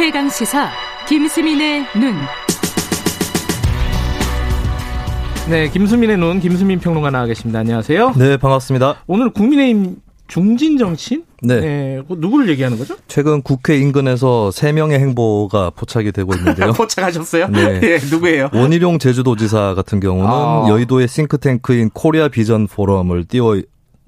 최강 시사 김수민의 눈. 네, 김수민의 눈, 김수민 평론가 나와 계십니다. 안녕하세요. 네, 반갑습니다. 오늘 국민의힘 중진 정치인? 네. 네, 그 누구를 얘기하는 거죠? 최근 국회 인근에서 3명의 행보가 포착이 되고 있는데요. 포착하셨어요? 네. 예, 누구예요? 원희룡 제주도지사 같은 경우는 아. 여의도의 싱크탱크인 코리아 비전 포럼을 띄워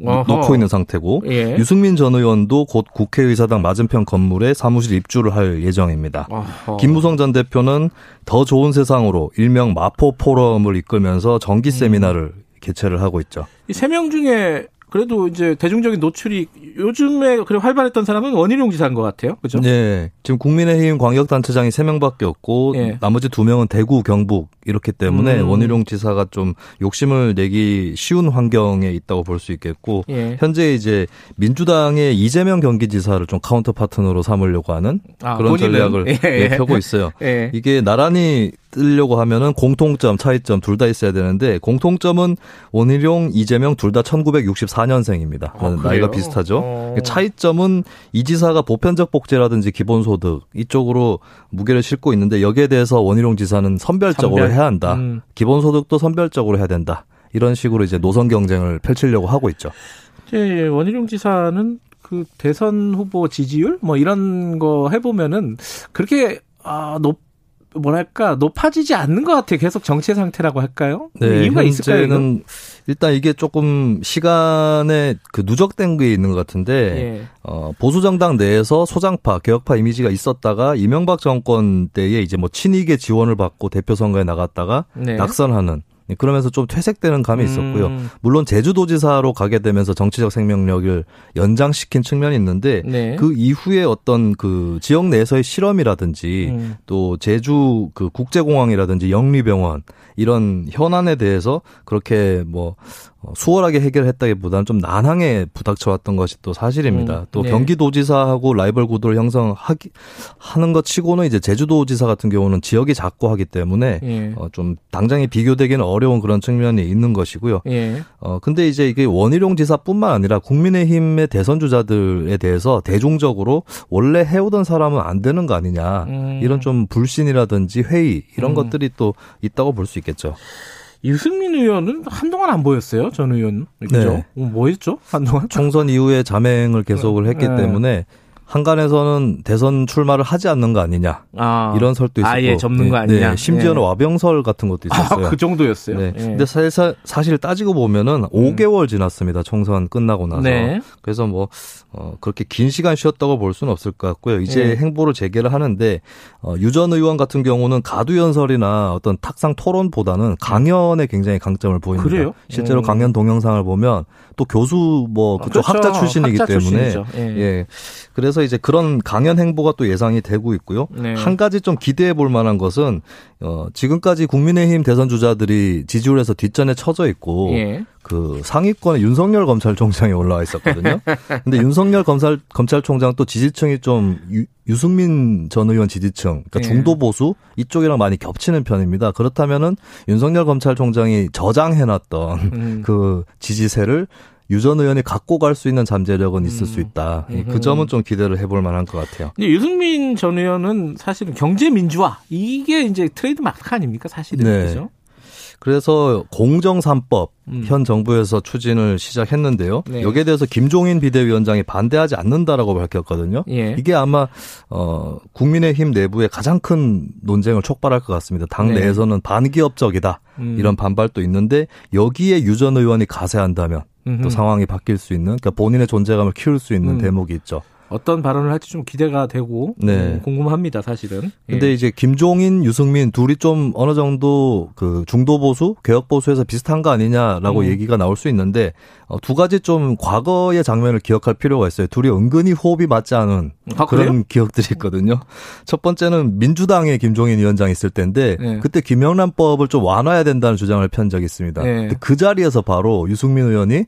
어허. 놓고 있는 상태고 예. 유승민 전 의원도 곧 국회의사당 맞은편 건물에 사무실 입주를 할 예정입니다. 어허. 김무성 전 대표는 더 좋은 세상으로 일명 마포 포럼을 이끌면서 정기 세미나를 개최를 하고 있죠. 이 세 명 중에 그래도 이제 대중적인 노출이 요즘에 그래 활발했던 사람은 원희룡 지사인 것 같아요. 그죠? 네. 지금 국민의힘 광역단체장이 3명밖에 없고 예. 나머지 2명은 대구, 경북 이렇기 때문에 음. 원희룡 지사가 좀 욕심을 내기 쉬운 환경에 있다고 볼 수 있겠고 예. 현재 이제 민주당의 이재명 경기지사를 좀 카운터 파트너로 삼으려고 하는 아, 그런? 전략을 예, 예, 예. 펴고 있어요. 예. 이게 나란히 뜨려고 하면은 공통점, 차이점 둘 다 있어야 되는데 공통점은 원희룡, 이재명 둘 다 1994년생입니다. 아? 나이가 비슷하죠. 어. 차이점은 이 지사가 보편적 복지라든지 기본소득 이쪽으로 무게를 싣고 있는데 여기에 대해서 원희룡 지사는 선별적으로 선별. 해야 한다. 음. 기본소득도 선별적으로 해야 된다. 이런 식으로 이제 노선 경쟁을 펼치려고 하고 있죠. 이제 원희룡 지사는 그 대선 후보 지지율 뭐 이런 거 해보면은 그렇게 아, 높 뭐랄까 높아지지 않는 것 같아요. 계속 정체 상태라고 할까요? 이유가 있을까요? 이건? 네, 일단 이게 조금 시간에 그 누적된 게 있는 것 같은데 예. 어, 보수 정당 내에서 소장파, 개혁파 이미지가 있었다가 이명박 정권 때에 이제 뭐 친이계 지원을 받고 대표 선거에 나갔다가 네. 낙선하는 예, 그러면서 좀 퇴색되는 감이 있었고요. 음. 물론 제주도지사로 가게 되면서 정치적 생명력을 연장시킨 측면이 있는데 네. 그 이후에 어떤 그 지역 내에서의 실험이라든지 음. 또 제주 그 국제공항이라든지 영리병원 이런 현안에 대해서 그렇게 뭐 어, 수월하게 해결했다기보다는 좀 난항에 부닥쳐왔던 것이 또 사실입니다. 음, 또 네. 경기도지사하고 라이벌 구도를 형성하기 하는 것 치고는 이제 제주도지사 같은 경우는 지역이 작고 하기 때문에 예. 어, 좀 당장에 비교되기는 어려운 그런 측면이 있는 것이고요. 예. 어, 근데 이제 이게 원희룡 지사뿐만 아니라 국민의힘의 대선 주자들에 대해서 대중적으로 원래 해오던 사람은 안 되는 거 아니냐. 음. 이런 좀 불신이라든지 회의 이런 음. 것들이 또 있다고 볼 수 있겠죠. 유승민 의원은 한동안 안 보였어요. 전 의원. 그죠? 네. 어, 뭐 했죠? 한동안? 총선 이후에 자맹을 계속을 했기 네. 때문에 한간에서는 대선 출마를 하지 않는 거 아니냐. 아. 이런 설도 있었고. 아예 접는 거 네, 아니냐. 네, 심지어는 예. 와병설 같은 것도 있었어요. 아, 그 정도였어요. 네. 예. 근데 사실, 사실 따지고 보면은 5개월 지났습니다. 총선 끝나고 나서. 네. 그래서 뭐, 어, 그렇게 긴 시간 쉬었다고 볼 수는 없을 것 같고요. 이제 네. 행보를 재개를 하는데, 어, 유전 의원 같은 경우는 가두 연설이나 어떤 탁상 토론보다는 강연에 굉장히 강점을 보입니다. 그래요? 실제로 음. 강연 동영상을 보면 또 교수 뭐 아, 그쪽 그렇죠. 학자 출신이기 학자 때문에 출신이죠. 예. 예. 그래서 이제 그런 강연 행보가 또 예상이 되고 있고요. 네. 한 가지 좀 기대해 볼 만한 것은 어 지금까지 국민의힘 대선 주자들이 지지율에서 뒷전에 쳐져 있고 예. 그 상위권에 윤석열 검찰총장이 올라와 있었거든요. 근데 윤석열 검찰 검찰총장 또 지지층이 좀 유, 유승민 전 의원 지지층, 그러니까 예. 중도 보수 이쪽이랑 많이 겹치는 편입니다. 그렇다면은 윤석열 검찰총장이 저장해놨던 음. 그 지지세를 유 전 의원이 갖고 갈 수 있는 잠재력은 있을 수 있다. 예, 음. 그 점은 좀 기대를 해볼 만한 것 같아요. 유승민 전 의원은 사실은 경제 민주화 이게 이제 트레이드 마크 아닙니까 사실은 네. 그죠? 그래서 공정 3법 음. 현 정부에서 추진을 시작했는데요. 네. 여기에 대해서 김종인 비대위원장이 반대하지 않는다라고 밝혔거든요. 예. 이게 아마 어 국민의힘 내부의 가장 큰 논쟁을 촉발할 것 같습니다. 당 네. 내에서는 반기업적이다 음. 이런 반발도 있는데 여기에 유 전 의원이 가세한다면 음흠. 또 상황이 바뀔 수 있는 그러니까 본인의 존재감을 키울 수 있는 음. 대목이 있죠. 어떤 발언을 할지 좀 기대가 되고 네. 음, 궁금합니다 사실은. 근데 예. 이제 김종인, 유승민 둘이 좀 어느 정도 그 중도 보수, 개혁 보수에서 비슷한 거 아니냐라고 음. 얘기가 나올 수 있는데 어, 두 가지 좀 과거의 장면을 기억할 필요가 있어요. 둘이 은근히 호흡이 맞지 않은 아, 그런 그래요? 기억들이 있거든요. 첫 번째는 민주당의 김종인 위원장 있을 때인데 네. 그때 김영란법을 좀 완화해야 된다는 주장을 편 적이 있습니다. 네. 그 자리에서 바로 유승민 의원이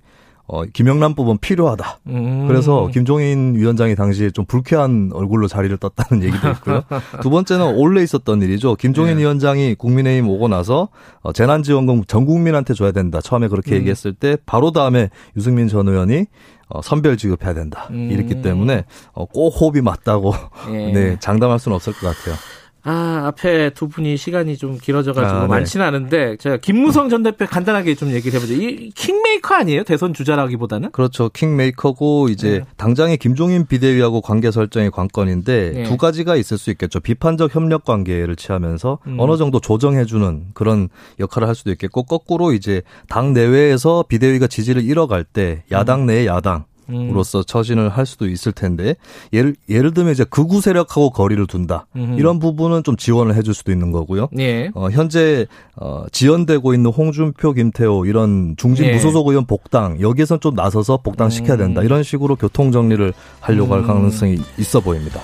어, 김영란 뽑은 필요하다. 음. 그래서 김종인 위원장이 당시에 좀 불쾌한 얼굴로 자리를 떴다는 얘기도 있고요. 두 번째는 원래 있었던 일이죠. 김종인 네. 위원장이 국민의힘 오고 나서 어, 재난지원금 전 국민한테 줘야 된다. 처음에 그렇게 음. 얘기했을 때 바로 다음에 유승민 전 의원이 어, 선별 지급해야 된다. 음. 이랬기 때문에 어, 꼭 호흡이 맞다고 예. 네, 장담할 수는 없을 것 같아요. 아, 앞에 두 분이 시간이 좀 길어져가지고 아, 네. 많지는 않은데, 제가 김무성 전 대표 간단하게 좀 얘기를 해보죠. 이 킹메이커 아니에요? 대선 주자라기보다는? 그렇죠. 킹메이커고 이제 네. 당장의 김종인 비대위하고 관계 설정이 관건인데 네. 두 가지가 있을 수 있겠죠. 비판적 협력 관계를 취하면서 음. 어느 정도 조정해주는 그런 역할을 할 수도 있겠고 거꾸로 이제 당 내외에서 비대위가 지지를 잃어갈 때 야당 내의 야당 음. 으로서 처신을 할 수도 있을 텐데 예를 예를 들면 이제 극우 세력하고 거리를 둔다 음흠. 이런 부분은 좀 지원을 해줄 수도 있는 거고요. 예. 어, 현재 어, 지연되고 있는 홍준표, 김태호 이런 중진 예. 무소속 의원 복당 여기에선 좀 나서서 복당 시켜야 된다 음. 이런 식으로 교통 정리를 하려고 할 음. 가능성이 있어 보입니다.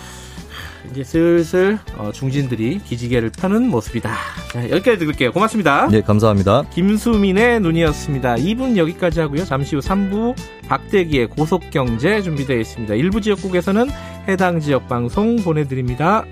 이제 슬슬 어, 중진들이 기지개를 펴는 모습이다. 자, 여기까지 들을게요. 고맙습니다. 예, 감사합니다. 김수민의 눈이었습니다. 2분 여기까지 하고요. 잠시 후 3부 박대기의 고속경제 준비되어 있습니다. 일부 지역국에서는 해당 지역 방송 보내드립니다.